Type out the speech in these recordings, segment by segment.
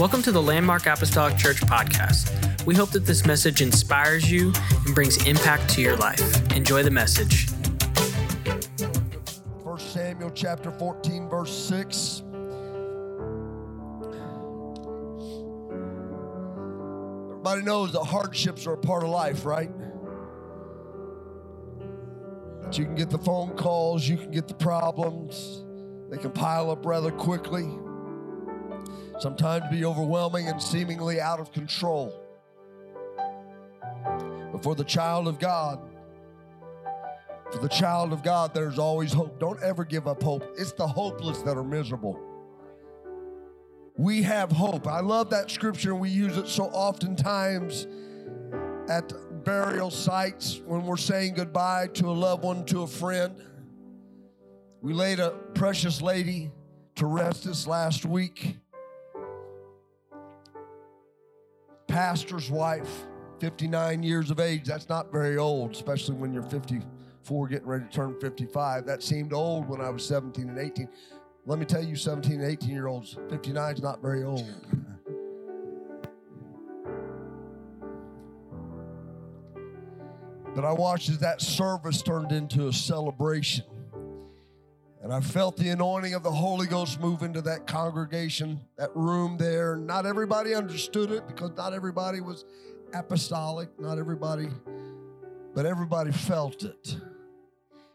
Welcome to the Landmark Apostolic Church podcast. We hope that this message inspires you and brings impact to your life. Enjoy the message. 1 Samuel chapter 14, verse 6. Everybody knows that hardships are a part of life, right? That you can get the phone calls, you can get the problems, they can pile up rather quickly, sometimes be overwhelming and seemingly out of control. But for the child of God, for the child of God, there's always hope. Don't ever give up hope. It's the hopeless that are miserable. We have hope. I love that scripture, and we use it so oftentimes at burial sites when we're saying goodbye to a loved one, to a friend. We laid a precious lady to rest this last week. Pastor's wife, 59 years of age. That's not very old, especially when you're 54, getting ready to turn 55. That seemed old when I was 17 and 18. Let me tell you, 17 and 18 year olds, 59 is not very old. But I watched as that service turned into a celebration. And I felt the anointing of the Holy Ghost move into that congregation, that room there. Not everybody understood it because not everybody was apostolic, not everybody, but everybody felt it.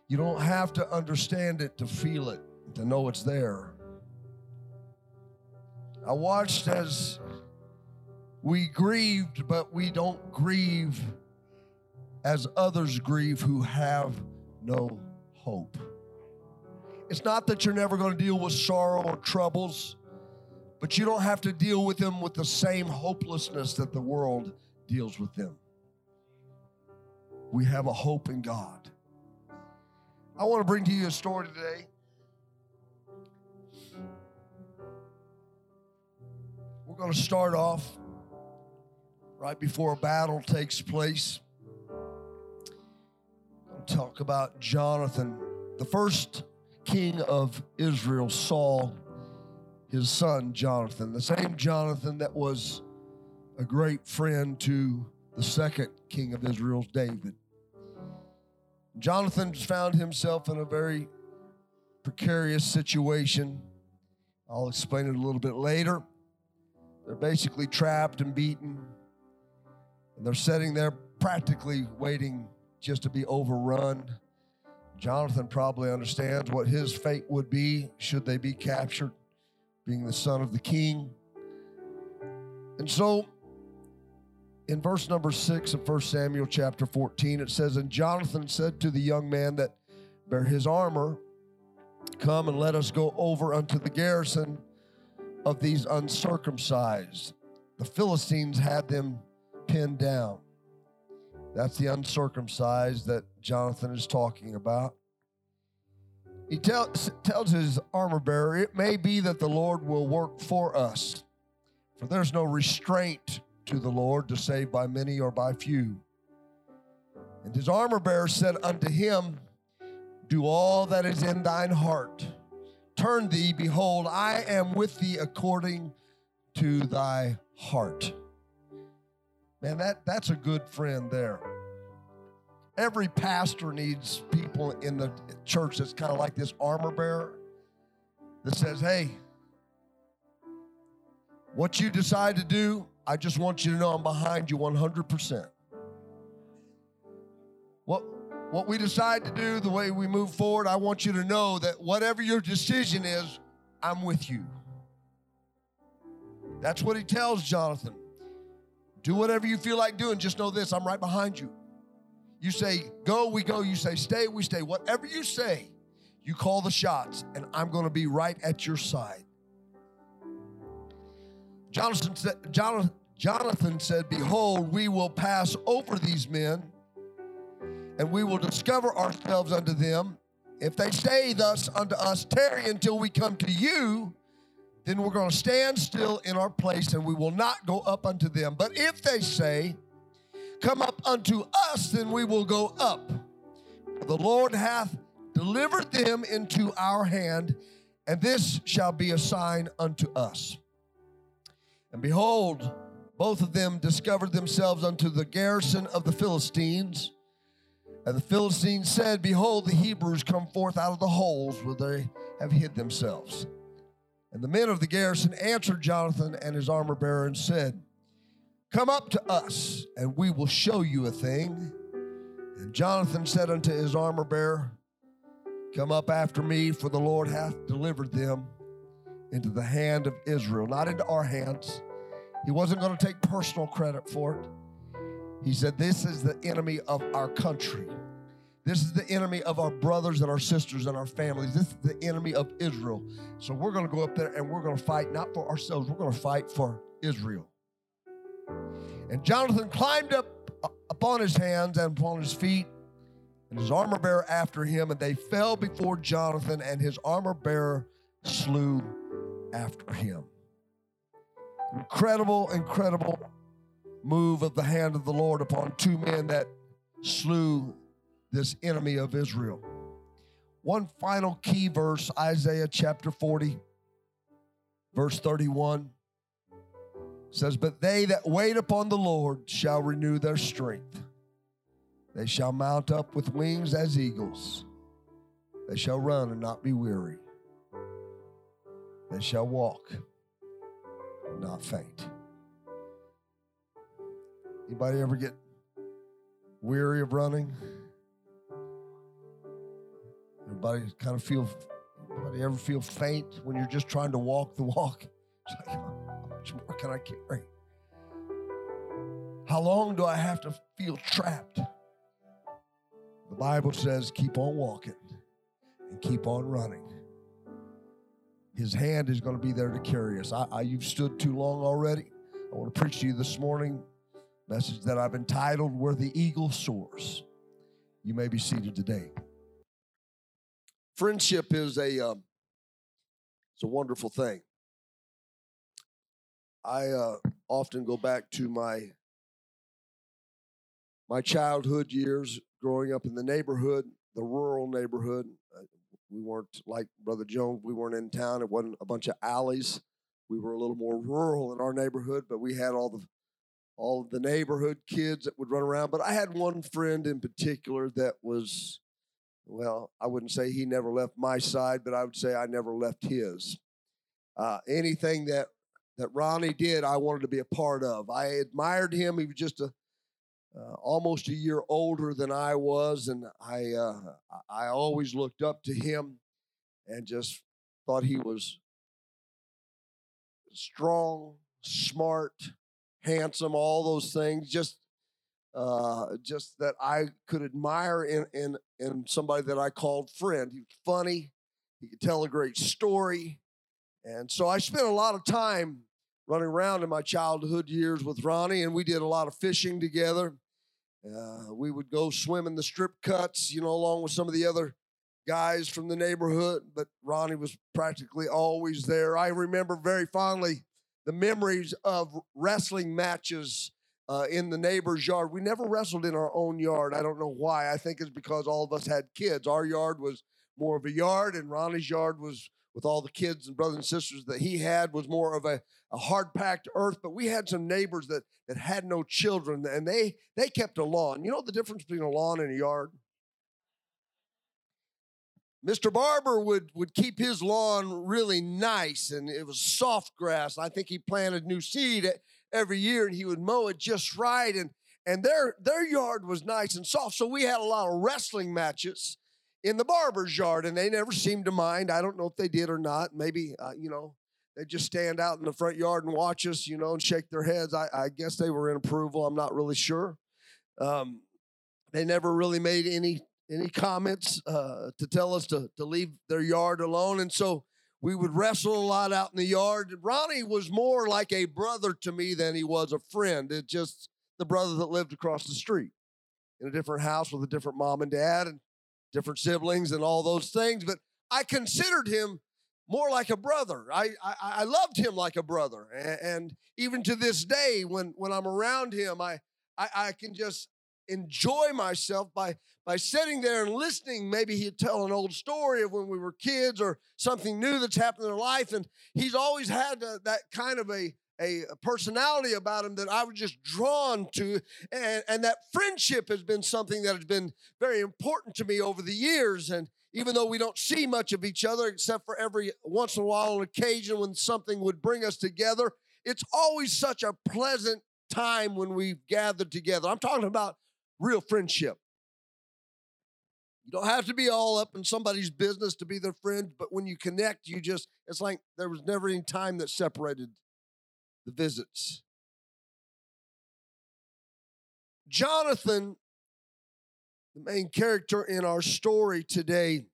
You don't have to understand it to feel it, to know it's there. I watched as we grieved, but we don't grieve as others grieve who have no hope. It's not that you're never going to deal with sorrow or troubles, but you don't have to deal with them with the same hopelessness that the world deals with them. We have a hope in God. I want to bring to you a story today. We're going to start off right before a battle takes place. I'll talk about Jonathan, the first king of Israel, Saul, his son Jonathan, the same Jonathan that was a great friend to the second king of Israel, David. Jonathan found himself in a very precarious situation. I'll explain it a little bit later. They're basically trapped and beaten, and they're sitting there practically waiting just to be overrun. Jonathan probably understands what his fate would be should they be captured, being the son of the king. And so, in verse number six of 1 Samuel chapter 14, it says, And Jonathan said to the young man that bare his armor, Come and let us go over unto the garrison of these uncircumcised. The Philistines had them pinned down. That's the uncircumcised that Jonathan is talking about. He tell, tells his armor bearer, It may be that the Lord will work for us, for there's no restraint to the Lord to save by many or by few. And his armor bearer said unto him, Do all that is in thine heart. Turn thee, behold, I am with thee according to thy heart. Man, that, that's a good friend there. Every pastor needs people in the church that's kind of like this armor bearer that says, hey, what you decide to do, I just want you to know I'm behind you 100%. What, what we decide to do, the way we move forward, I want you to know that whatever your decision is, I'm with you. That's what he tells Jonathan. Do whatever you feel like doing. Just know this I'm right behind you. You say, go, we go. You say, stay, we stay. Whatever you say, you call the shots, and I'm going to be right at your side. Jonathan said, Jonathan, Jonathan said, Behold, we will pass over these men, and we will discover ourselves unto them. If they stay thus unto us, tarry until we come to you, then we're going to stand still in our place and we will not go up unto them. But if they say, Come up unto us, then we will go up. The Lord hath delivered them into our hand, and this shall be a sign unto us. And behold, both of them discovered themselves unto the garrison of the Philistines. And the Philistines said, Behold, the Hebrews come forth out of the holes where they have hid themselves. And the men of the garrison answered Jonathan and his armor bearer and said, Come up to us, and we will show you a thing. And Jonathan said unto his armor bearer, Come up after me, for the Lord hath delivered them into the hand of Israel, not into our hands. He wasn't going to take personal credit for it. He said, This is the enemy of our country. This is the enemy of our brothers and our sisters and our families. This is the enemy of Israel. So we're going to go up there and we're going to fight not for ourselves, we're going to fight for Israel. And Jonathan climbed up uh, upon his hands and upon his feet, and his armor bearer after him, and they fell before Jonathan, and his armor bearer slew after him. Incredible, incredible move of the hand of the Lord upon two men that slew this enemy of Israel. One final key verse, Isaiah chapter 40, verse 31 says, But they that wait upon the Lord shall renew their strength. They shall mount up with wings as eagles. They shall run and not be weary. They shall walk and not faint. Anybody ever get weary of running? Everybody kind of feel, anybody ever feel faint when you're just trying to walk the walk? It's like, how much more can I carry? How long do I have to feel trapped? The Bible says, keep on walking and keep on running. His hand is going to be there to carry us. I, I, you've stood too long already. I want to preach to you this morning message that I've entitled "Where the Eagle Soars." You may be seated today. Friendship is a um, a wonderful thing. I uh, often go back to my my childhood years, growing up in the neighborhood, the rural neighborhood. Uh, we weren't like Brother Jones. We weren't in town. It wasn't a bunch of alleys. We were a little more rural in our neighborhood, but we had all the all the neighborhood kids that would run around. But I had one friend in particular that was, well, I wouldn't say he never left my side, but I would say I never left his. Uh, anything that that Ronnie did, I wanted to be a part of. I admired him. He was just a uh, almost a year older than I was, and I uh, I always looked up to him and just thought he was strong, smart, handsome, all those things. Just uh, just that I could admire in in in somebody that I called friend. He was funny. He could tell a great story, and so I spent a lot of time running around in my childhood years with Ronnie, and we did a lot of fishing together. Uh, we would go swim in the strip cuts, you know, along with some of the other guys from the neighborhood, but Ronnie was practically always there. I remember very fondly the memories of wrestling matches uh, in the neighbor's yard. We never wrestled in our own yard. I don't know why. I think it's because all of us had kids. Our yard was more of a yard, and Ronnie's yard was with all the kids and brothers and sisters that he had was more of a, a hard packed earth. But we had some neighbors that that had no children, and they they kept a lawn. You know the difference between a lawn and a yard. Mr. Barber would would keep his lawn really nice, and it was soft grass. I think he planted new seed every year, and he would mow it just right. And and their their yard was nice and soft, so we had a lot of wrestling matches in the Barber's yard, and they never seemed to mind. I don't know if they did or not. Maybe, uh, you know, they just stand out in the front yard and watch us, you know, and shake their heads. I, I guess they were in approval. I'm not really sure. Um, they never really made any any comments uh, to tell us to, to leave their yard alone. And so we would wrestle a lot out in the yard. Ronnie was more like a brother to me than he was a friend. It's just the brother that lived across the street in a different house with a different mom and dad. And different siblings and all those things, but I considered him more like a brother. I, I, I loved him like a brother. And, and, even to this day, when, when I'm around him, I, I, I can just enjoy myself by, by sitting there and listening. Maybe he'd tell an old story of when we were kids or something new that's happened in their life. And he's always had a, that kind of a, a, personality about him that I was just drawn to. And, and that friendship has been something that has been very important to me over the years. And even though we don't see much of each other, except for every once in a while, an occasion when something would bring us together, it's always such a pleasant time when we've gathered together. I'm talking about real friendship. You don't have to be all up in somebody's business to be their friend, but when you connect, you just, it's like there was never any time that separated the visits. Jonathan, the main character in our story today,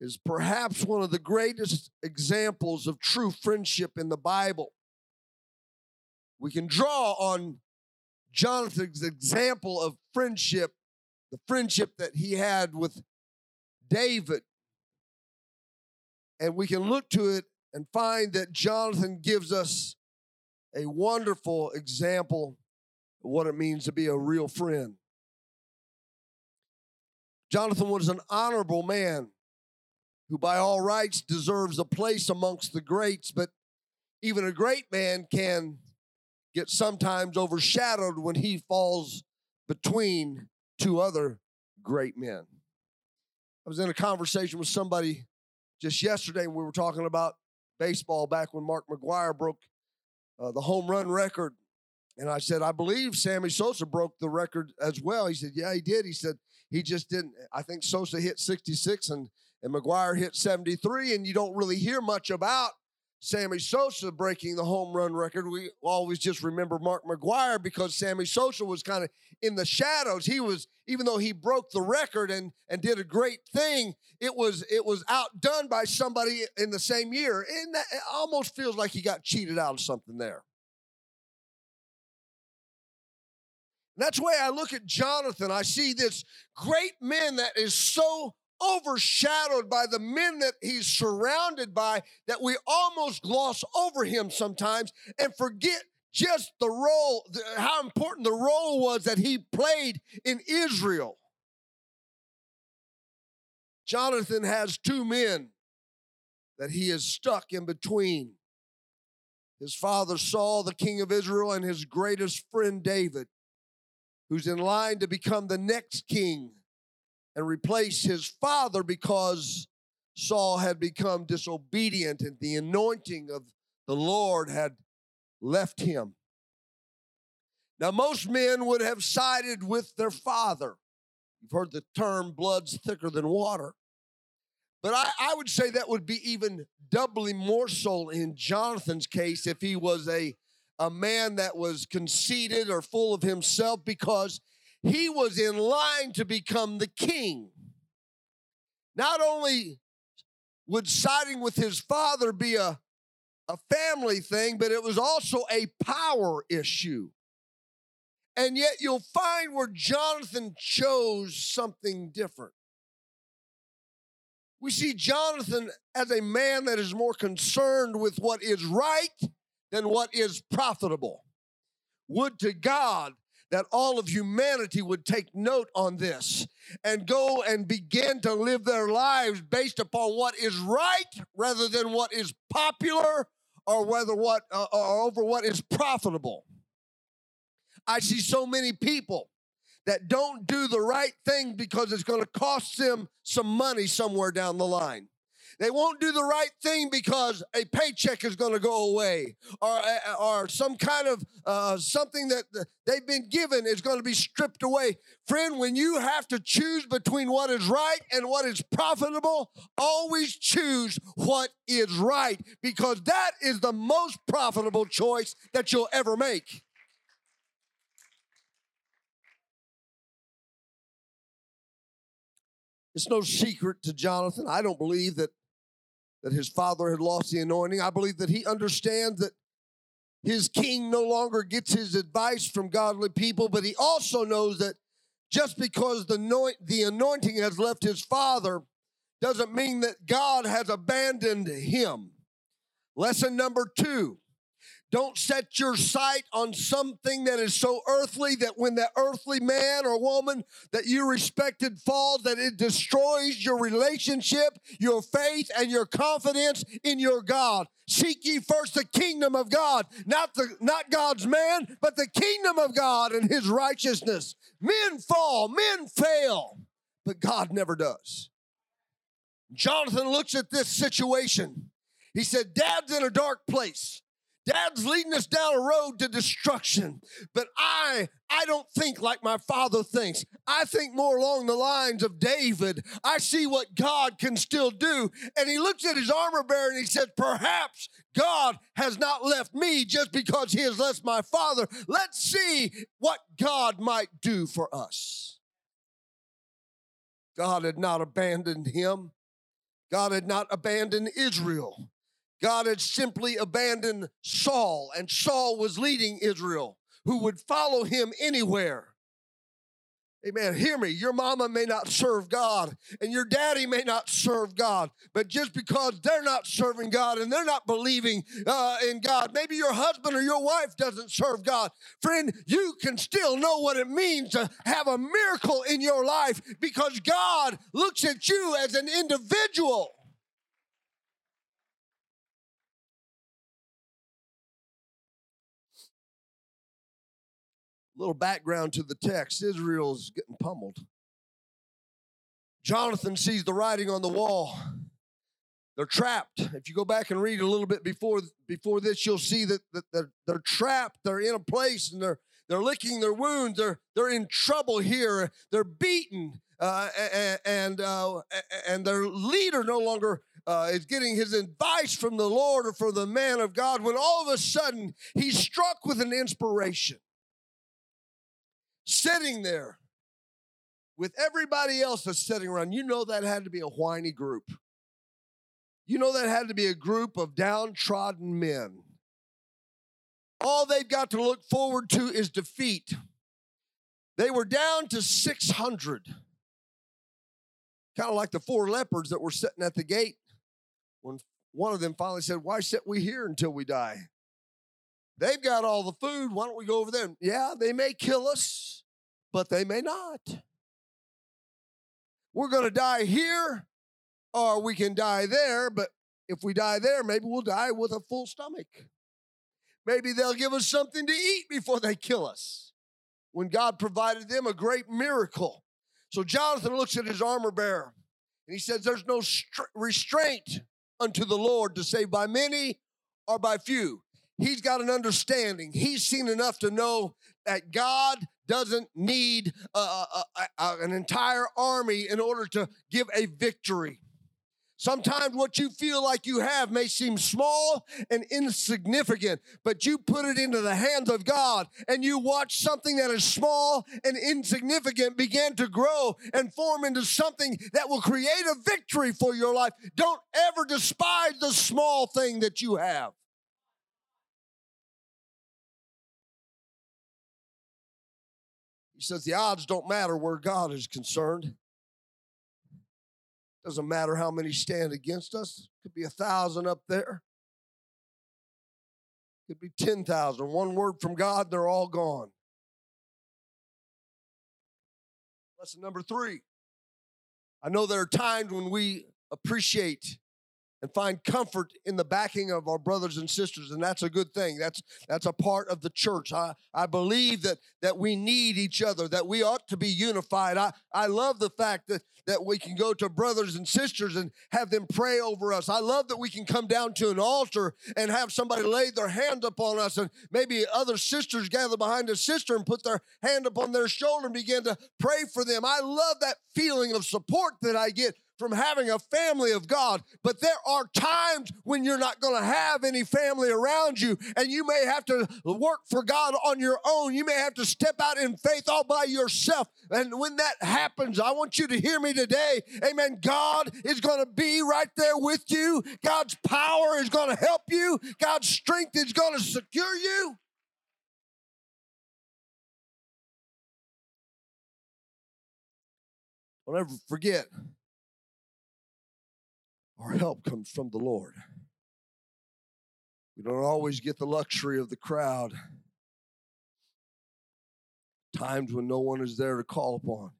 is perhaps one of the greatest examples of true friendship in the Bible. We can draw on Jonathan's example of friendship, the friendship that he had with David. And we can look to it and find that Jonathan gives us a wonderful example of what it means to be a real friend. Jonathan was an honorable man who, by all rights, deserves a place amongst the greats, but even a great man can get sometimes overshadowed when he falls between two other great men. I was in a conversation with somebody just yesterday, and we were talking about baseball back when Mark McGwire broke uh, the home run record. And I said, I believe Sammy Sosa broke the record as well. He said, Yeah, he did. He said, he just didn't. I think Sosa hit 66 and, and McGwire hit 73, and you don't really hear much about Sammy Sosa breaking the home run record. We always just remember Mark McGwire because Sammy Sosa was kind of in the shadows. He was, even though he broke the record and, and did a great thing, it was it was outdone by somebody in the same year. And that, it almost feels like he got cheated out of something there. And that's way I look at Jonathan. I see this great man that is so overshadowed by the men that he's surrounded by that we almost gloss over him sometimes and forget just the role, how important the role was that he played in Israel. Jonathan has two men that he is stuck in between his father Saul, the king of Israel, and his greatest friend David, who's in line to become the next king and replace his father because Saul had become disobedient and the anointing of the Lord had left him. Now, most men would have sided with their father. You've heard the term blood's thicker than water. But I, I, would say that would be even doubly more so in Jonathan's case if he was a, a man that was conceited or full of himself because he was in line to become the king. Not only would siding with his father be a, a family thing, but it was also a power issue. And yet you'll find where Jonathan chose something different. We see Jonathan as a man that is more concerned with what is right than what is profitable. Would to God that all of humanity would take note on this and go and begin to live their lives based upon what is right rather than what is popular or whether what uh, or over what is profitable. I see so many people that don't do the right thing because it's going to cost them some money somewhere down the line. They won't do the right thing because a paycheck is going to go away or, or some kind of uh, something that they've been given is going to be stripped away. Friend, when you have to choose between what is right and what is profitable, always choose what is right because that is the most profitable choice that you'll ever make. It's no secret to Jonathan. I don't believe that that his father had lost the anointing. I believe that he understands that his king no longer gets his advice from godly people, but he also knows that just because the, the anointing has left his father doesn't mean that God has abandoned him. Lesson number two don't set your sight on something that is so earthly that when that earthly man or woman that you respected falls, that it destroys your relationship, your faith, and your confidence in your God. seek ye first the kingdom of God, not the not God's man, but the kingdom of God and his righteousness. Men fall, men fail, but God never does. Jonathan looks at this situation. He said, Dad's in a dark place. Dad's leading us down a road to destruction. But I, I don't think like my father thinks. I think more along the lines of David. I see what God can still do. And he looks at his armor bearer and he says, Perhaps God has not left me just because he has left my father. Let's see what God might do for us. God had not abandoned him. God had not abandoned Israel. God had simply abandoned Saul, and Saul was leading Israel, who would follow him anywhere. Amen. Hear me. Your mama may not serve God and your daddy may not serve God, but just because they're not serving God and they're not believing uh, in God, maybe your husband or your wife doesn't serve God. Friend, you can still know what it means to have a miracle in your life because God looks at you as an individual. Little background to the text Israel's getting pummeled. Jonathan sees the writing on the wall. They're trapped. If you go back and read a little bit before, before this, you'll see that, that they're, they're trapped. They're in a place and they're, they're licking their wounds. They're, they're in trouble here. They're beaten. Uh, and uh, and their leader no longer uh, is getting his advice from the Lord or from the man of God when all of a sudden he's struck with an inspiration sitting there with everybody else that's sitting around, you know that had to be a whiny group. You know that had to be a group of downtrodden men. All they've got to look forward to is defeat. They were down to 600. Kind of like the four leopards that were sitting at the gate when one of them finally said, Why sit we here until we die? They've got all the food. Why don't we go over there? Yeah, they may kill us, but they may not. We're going to die here, or we can die there, but if we die there, maybe we'll die with a full stomach. Maybe they'll give us something to eat before they kill us. When God provided them a great miracle. So Jonathan looks at his armor bearer and he says, There's no restraint unto the Lord to save by many or by few. He's got an understanding. He's seen enough to know that God doesn't need a, a, a, an entire army in order to give a victory. Sometimes what you feel like you have may seem small and insignificant, but you put it into the hands of God and you watch something that is small and insignificant begin to grow and form into something that will create a victory for your life. Don't ever despise the small thing that you have. Says the odds don't matter where God is concerned. Doesn't matter how many stand against us. Could be a thousand up there. Could be 10,000. One word from God, they're all gone. Lesson number three. I know there are times when we appreciate and find comfort in the backing of our brothers and sisters and that's a good thing. That's that's a part of the church. I i believe that that we need each other that we ought to be unified. I i love the fact that that we can go to brothers and sisters and have them pray over us. I love that we can come down to an altar and have somebody lay their hand upon us and maybe other sisters gather behind a sister and put their hand upon their shoulder and begin to pray for them. I love that feeling of support that i get from having a family of God. But there are times when you're not going to have any family around you, and you may have to work for God on your own. You may have to step out in faith all by yourself. And when that happens, I want you to hear me today. Amen. God is going to be right there with you, God's power is going to help you, God's strength is going to secure you. Don't ever forget our help comes from the Lord. We don't always get the luxury of the crowd. Times when no one is there to call upon.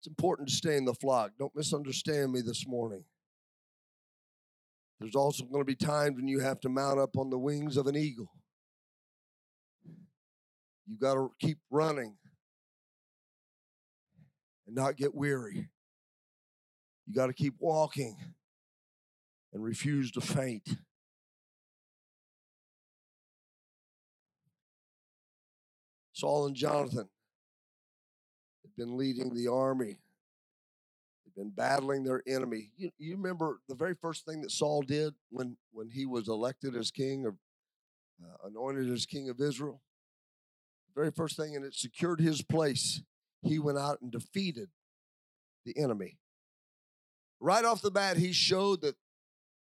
It's important to stay in the flock. Don't misunderstand me this morning. There's also going to be times when you have to mount up on the wings of an eagle. You've got to keep running and not get weary. You got to keep walking and refuse to faint. Saul and Jonathan had been leading the army. They'd been battling their enemy. You, you remember the very first thing that Saul did when, when he was elected as king or uh, anointed as king of Israel? The very first thing, and it secured his place. He went out and defeated the enemy. Right off the bat, he showed that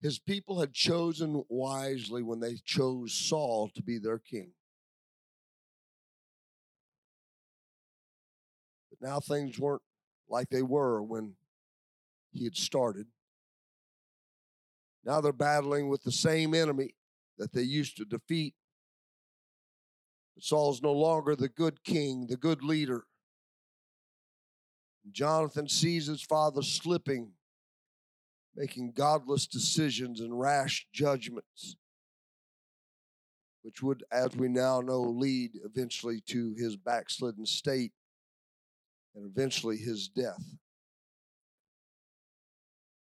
his people had chosen wisely when they chose Saul to be their king. But now things weren't like they were when he had started. Now they're battling with the same enemy that they used to defeat. But Saul's no longer the good king, the good leader. Jonathan sees his father slipping, making godless decisions and rash judgments, which would, as we now know, lead eventually to his backslidden state and eventually his death.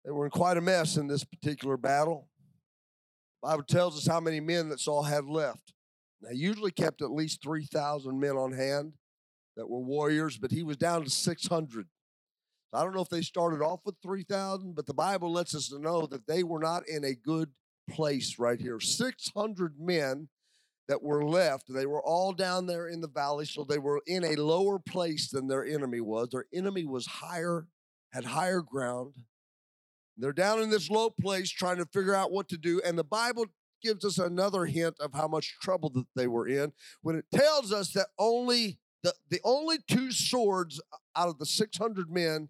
They were in quite a mess in this particular battle. The Bible tells us how many men that Saul had left. Now, usually kept at least 3,000 men on hand that were warriors, but he was down to 600. I don't know if they started off with 3,000, but the Bible lets us know that they were not in a good place right here. 600 men that were left, they were all down there in the valley, so they were in a lower place than their enemy was. Their enemy was higher, had higher ground. They're down in this low place trying to figure out what to do. And the Bible gives us another hint of how much trouble that they were in when it tells us that only the, the only two swords out of the 600 men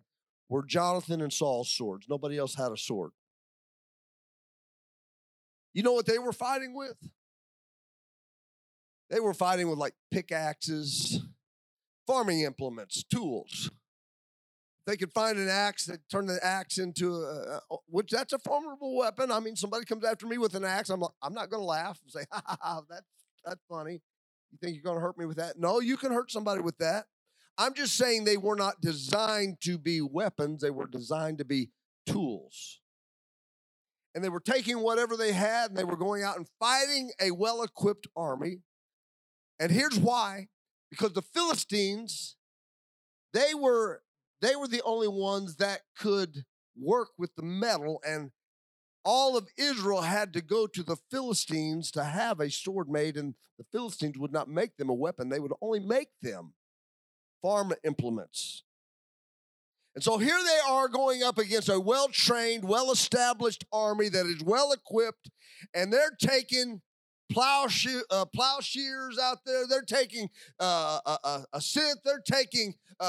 were Jonathan and Saul's swords. Nobody else had a sword. You know what they were fighting with? They were fighting with like pickaxes, farming implements, tools. they could find an axe, they turn the axe into a, a, oh, which that's a formidable weapon. I mean, somebody comes after me with an axe, I'm like, I'm not going to laugh and say, ha, ha, ha, that's that's funny. You think you're going to hurt me with that? No, you can hurt somebody with that. I'm just saying they were not designed to be weapons, they were designed to be tools. And they were taking whatever they had and they were going out and fighting a well equipped army and here's why because the Philistines, they were they were the only ones that could work with the metal and all of Israel had to go to the Philistines to have a sword made, and the Philistines would not make them a weapon. They would only make them farm implements. And so here they are going up against a well trained, well established army that is well equipped, and they're taking plowshares, uh, plowshares out there. They're taking uh, a, a, a synth. They're taking uh,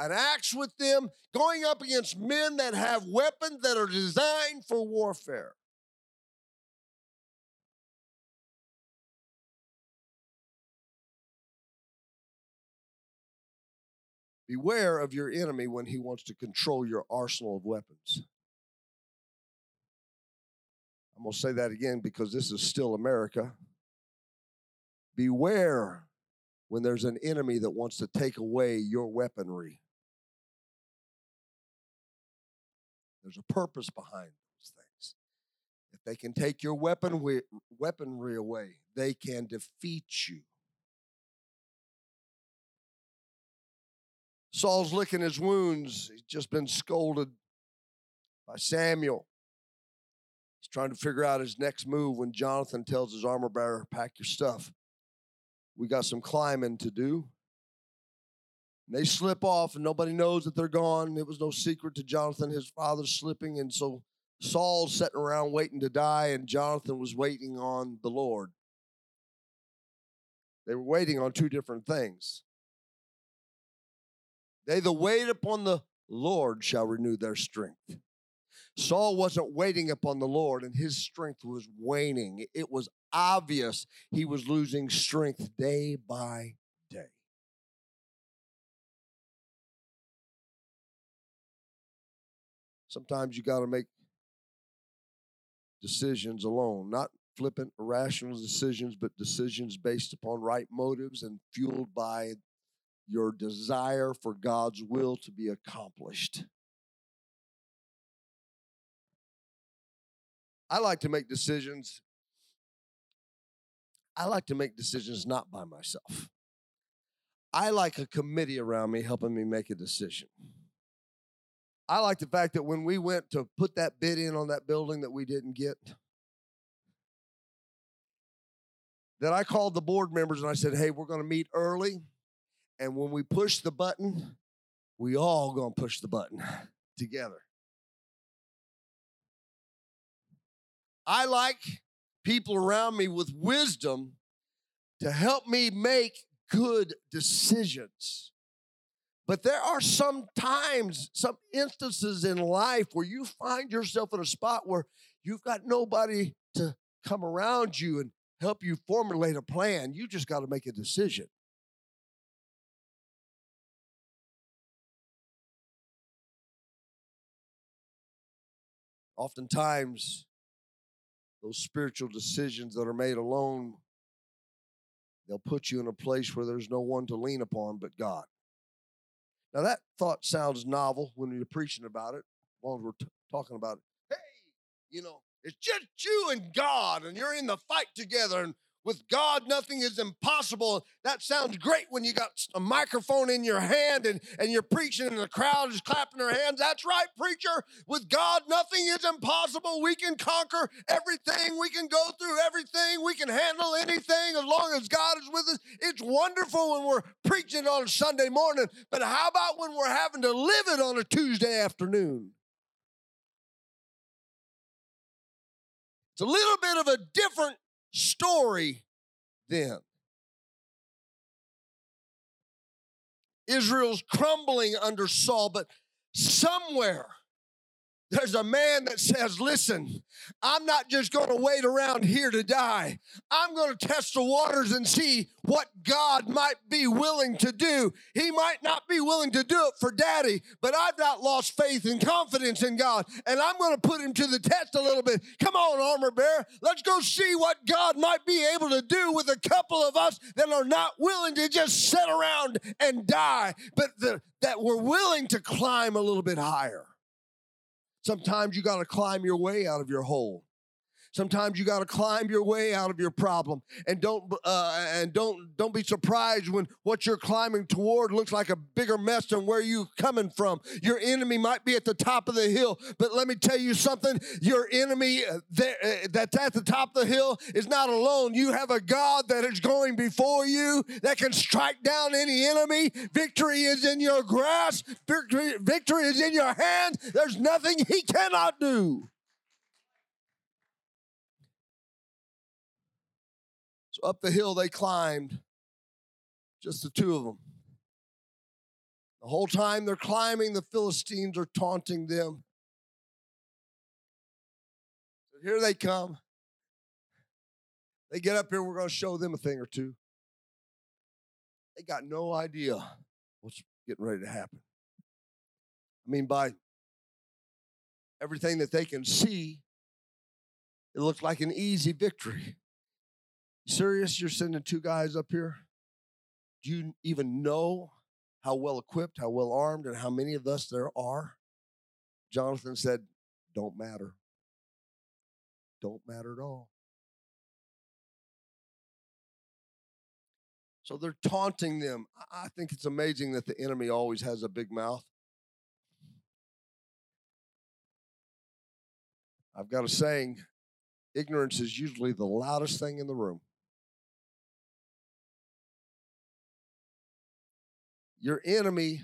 uh, an axe with them, going up against men that have weapons that are designed for warfare. Beware of your enemy when he wants to control your arsenal of weapons. I'm going to say that again because this is still America. Beware when there's an enemy that wants to take away your weaponry. There's a purpose behind those things. If they can take your weapon weaponry away, they can defeat you. Saul's licking his wounds. He's just been scolded by Samuel. He's trying to figure out his next move when Jonathan tells his armor bearer, Pack your stuff. We got some climbing to do. And they slip off, and nobody knows that they're gone. It was no secret to Jonathan, his father slipping. And so Saul's sitting around waiting to die, and Jonathan was waiting on the Lord. They were waiting on two different things. They that wait upon the Lord shall renew their strength. Saul wasn't waiting upon the Lord, and his strength was waning. It was obvious he was losing strength day by day. Sometimes you got to make decisions alone, not flippant, irrational decisions, but decisions based upon right motives and fueled by your desire for God's will to be accomplished. I like to make decisions. I like to make decisions not by myself. I like a committee around me helping me make a decision. I like the fact that when we went to put that bid in on that building that we didn't get, that I called the board members and I said, hey, we're going to meet early. And when we push the button, we all to push the button together. I like people around me with wisdom to help me make good decisions. But there are some times, some instances in life where you find yourself in a spot where you've got nobody to come around you and help you formulate a plan. You just got to make a decision. Oftentimes, those spiritual decisions that are made alone, they'll put you in a place where there's no one to lean upon but God. Now, that thought sounds novel when you're preaching about it, as long as we're t- talking about it. Hey, you know, it's just you and God, and you're in the fight together, and with God, nothing is impossible. That sounds great when you got a microphone in your hand and, and you're preaching and the crowd is clapping their hands. That's right, preacher. With God, nothing is impossible. We can conquer everything. We can go through everything. We can handle anything as long as God is with us. It's wonderful when we're preaching on a Sunday morning, but how about when we're having to live it on a Tuesday afternoon? It's a little bit of a different story then. Israel's crumbling under Saul, but somewhere there's a man that says, Listen, I'm not just going to wait around here to die. I'm going to test the waters and see what God might be willing to do. He might not be willing to do it for daddy, but I've not lost faith and confidence in God, and I'm going to put him to the test a little bit. Come on, armor bearer. Let's go see what God might be able to do with a couple of us that are not willing to just sit around and die, but the, that we're willing to climb a little bit higher. Sometimes you got to climb your way out of your hole. Sometimes you got to climb your way out of your problem, and don't uh, and don't don't be surprised when what you're climbing toward looks like a bigger mess than where you're coming from. Your enemy might be at the top of the hill, but let me tell you something: your enemy uh, uh, that's at the top of the hill is not alone. You have a God that is going before you that can strike down any enemy. Victory is in your grasp. Victory, victory is in your hand. There's nothing He cannot do. So up the hill they climbed, just the two of them. The whole time they're climbing, the Philistines are taunting them. So here they come. They get up here, we're going to show them a thing or two. They got no idea what's getting ready to happen. I mean, by everything that they can see, it looks like an easy victory. Serious? You're sending two guys up here? Do you even know how well equipped, how well armed, and how many of us there are? Jonathan said, Don't matter. Don't matter at all. So they're taunting them. I think it's amazing that the enemy always has a big mouth. I've got a saying ignorance is usually the loudest thing in the room. Your enemy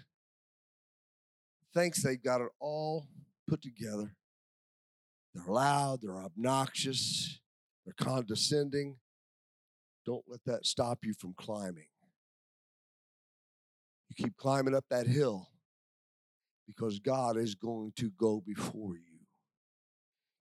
thinks they've got it all put together. They're loud, they're obnoxious, they're condescending. Don't let that stop you from climbing. You keep climbing up that hill because God is going to go before you.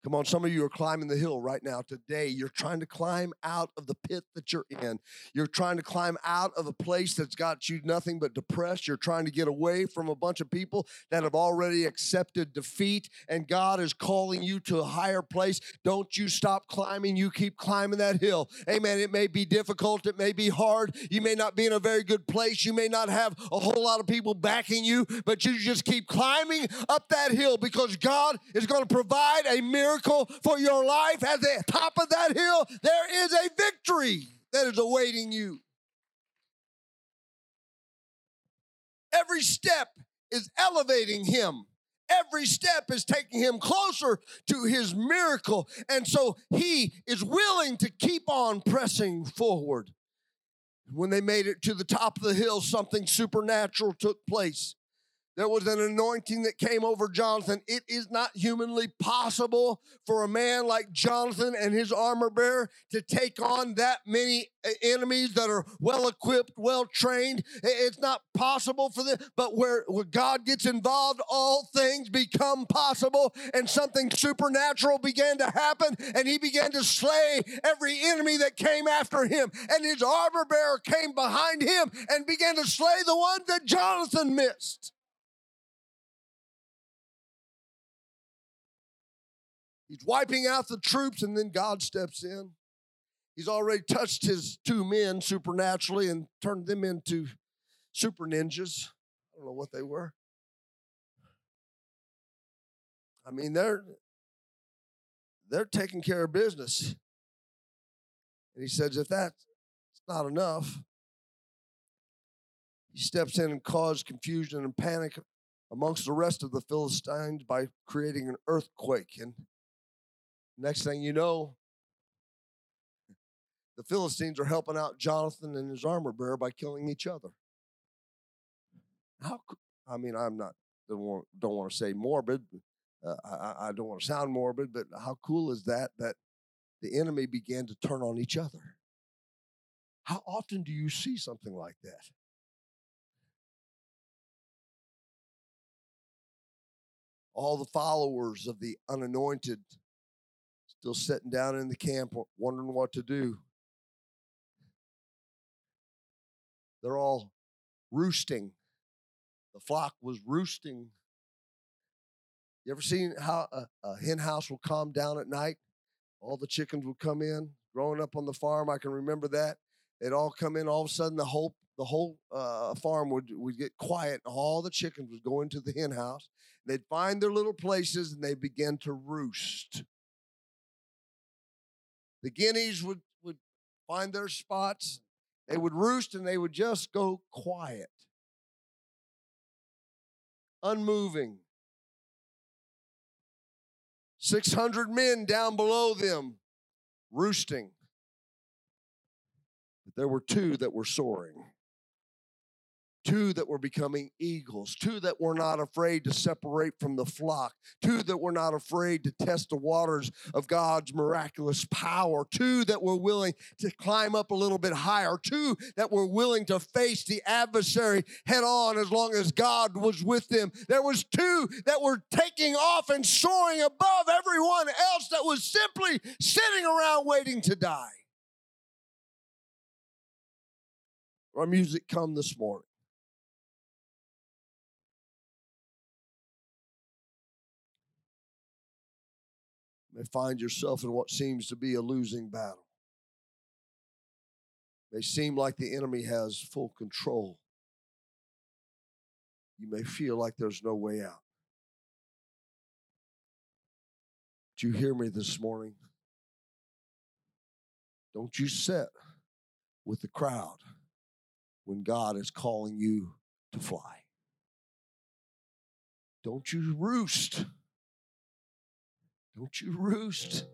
Come on, some of you are climbing the hill right now. Today, you're trying to climb out of the pit that you're in. You're trying to climb out of a place that's got you nothing but depressed. You're trying to get away from a bunch of people that have already accepted defeat, and God is calling you to a higher place. Don't you stop climbing. You keep climbing that hill. Amen. It may be difficult, it may be hard. You may not be in a very good place. You may not have a whole lot of people backing you, but you just keep climbing up that hill because God is going to provide a miracle miracle for your life, at the top of that hill, there is a victory that is awaiting you. Every step is elevating him. Every step is taking him closer to his miracle. And so he is willing to keep on pressing forward. When they made it to the top of the hill, something supernatural took place. There was an anointing that came over Jonathan. It is not humanly possible for a man like Jonathan and his armor bearer to take on that many uh, enemies that are well equipped, well trained. It's not possible for them. But where, where God gets involved, all things become possible. And something supernatural began to happen. And he began to slay every enemy that came after him. And his armor bearer came behind him and began to slay the ones that Jonathan missed. He's wiping out the troops, and then God steps in. He's already touched his two men supernaturally and turned them into super ninjas. I don't know what they were. I mean, they're they're taking care of business. And he says, if that's not enough, he steps in and causes confusion and panic amongst the rest of the Philistines by creating an earthquake. And Next thing you know, the Philistines are helping out Jonathan and his armor bearer by killing each other. How? I mean, I'm not don't want, don't want to say morbid. Uh, I, I don't want to sound morbid, but how cool is that? That the enemy began to turn on each other. How often do you see something like that? All the followers of the unanointed still sitting down in the camp wondering what to do. They're all roosting. The flock was roosting. You ever seen how a, a hen house will calm down at night? All the chickens would come in. Growing up on the farm, I can remember that. They'd all come in. All of a sudden, the whole the whole uh, farm would would get quiet. and All the chickens would go into the hen house. They'd find their little places and they begin to roost. The guineas would, would find their spots. Mm. They would roost and they would just go quiet, unmoving. 600 men down below them roosting. But there were two that were soaring two that were becoming eagles, two that were not afraid to separate from the flock, two that were not afraid to test the waters of God's miraculous power, two that were willing to climb up a little bit higher, two that were willing to face the adversary head on as long as God was with them. There was two that were taking off and soaring above everyone else that was simply sitting around waiting to die. Our music come this morning. May find yourself in what seems to be a losing battle. May seem like the enemy has full control. You may feel like there's no way out. Do you hear me this morning? Don't you sit with the crowd when God is calling you to fly. Don't you roost don't you roost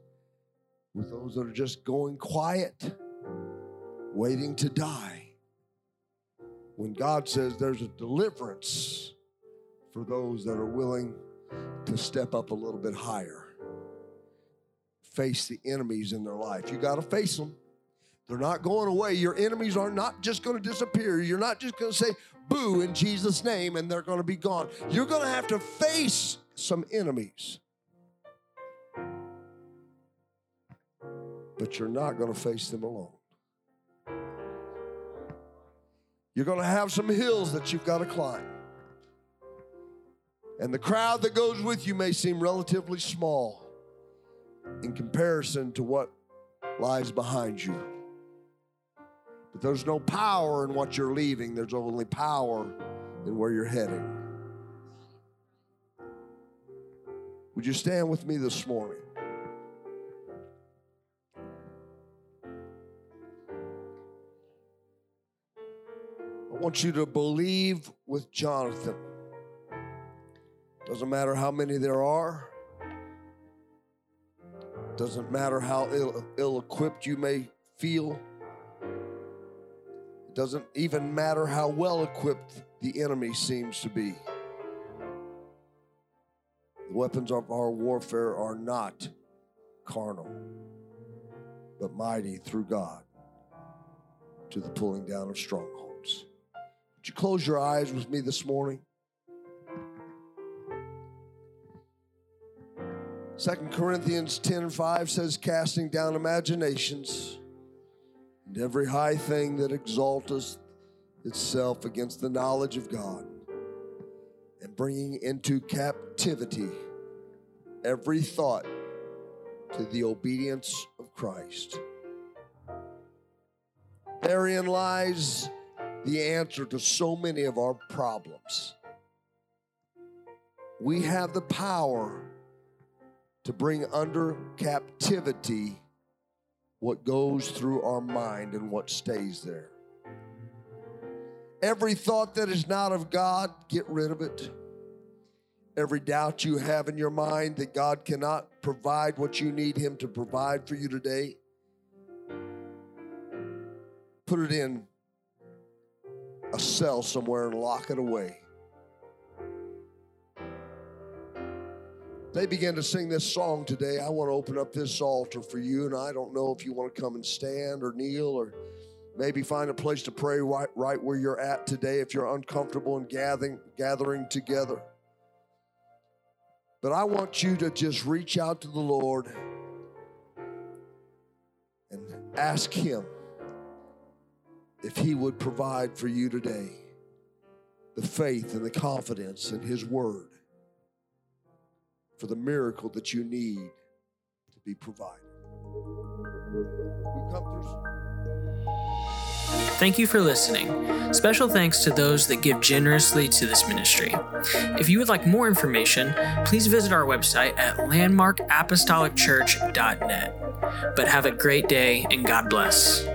with those that are just going quiet, waiting to die. When God says there's a deliverance for those that are willing to step up a little bit higher, face the enemies in their life. You got to face them. They're not going away. Your enemies are not just going to disappear. You're not just going to say boo in Jesus' name and they're going to be gone. You're going to have to face some enemies. But you're not going to face them alone. You're going to have some hills that you've got to climb. And the crowd that goes with you may seem relatively small in comparison to what lies behind you. But there's no power in what you're leaving, there's only power in where you're heading. Would you stand with me this morning? I want you to believe with Jonathan. Doesn't matter how many there are. Doesn't matter how ill, equipped you may feel. It doesn't even matter how well equipped the enemy seems to be. The weapons of our warfare are not carnal, but mighty through God to the pulling down of strongholds. Would you close your eyes with me this morning? Second Corinthians 10 5 says, casting down imaginations and every high thing that exalteth itself against the knowledge of God, and bringing into captivity every thought to the obedience of Christ. Therein lies the answer to so many of our problems. We have the power to bring under captivity what goes through our mind and what stays there. Every thought that is not of God, get rid of it. Every doubt you have in your mind that God cannot provide what you need Him to provide for you today, put it in a cell somewhere and lock it away. They began to sing this song today. I want to open up this altar for you, and I don't know if you want to come and stand or kneel or maybe find a place to pray right, right where you're at today if you're uncomfortable in gathering, gathering together. But I want you to just reach out to the Lord and ask Him if He would provide for you today the faith and the confidence in His Word for the miracle that you need to be provided. Thank you for listening. Special thanks to those that give generously to this ministry. If you would like more information, please visit our website at landmarkapostolicchurch.net. But have a great day and God bless.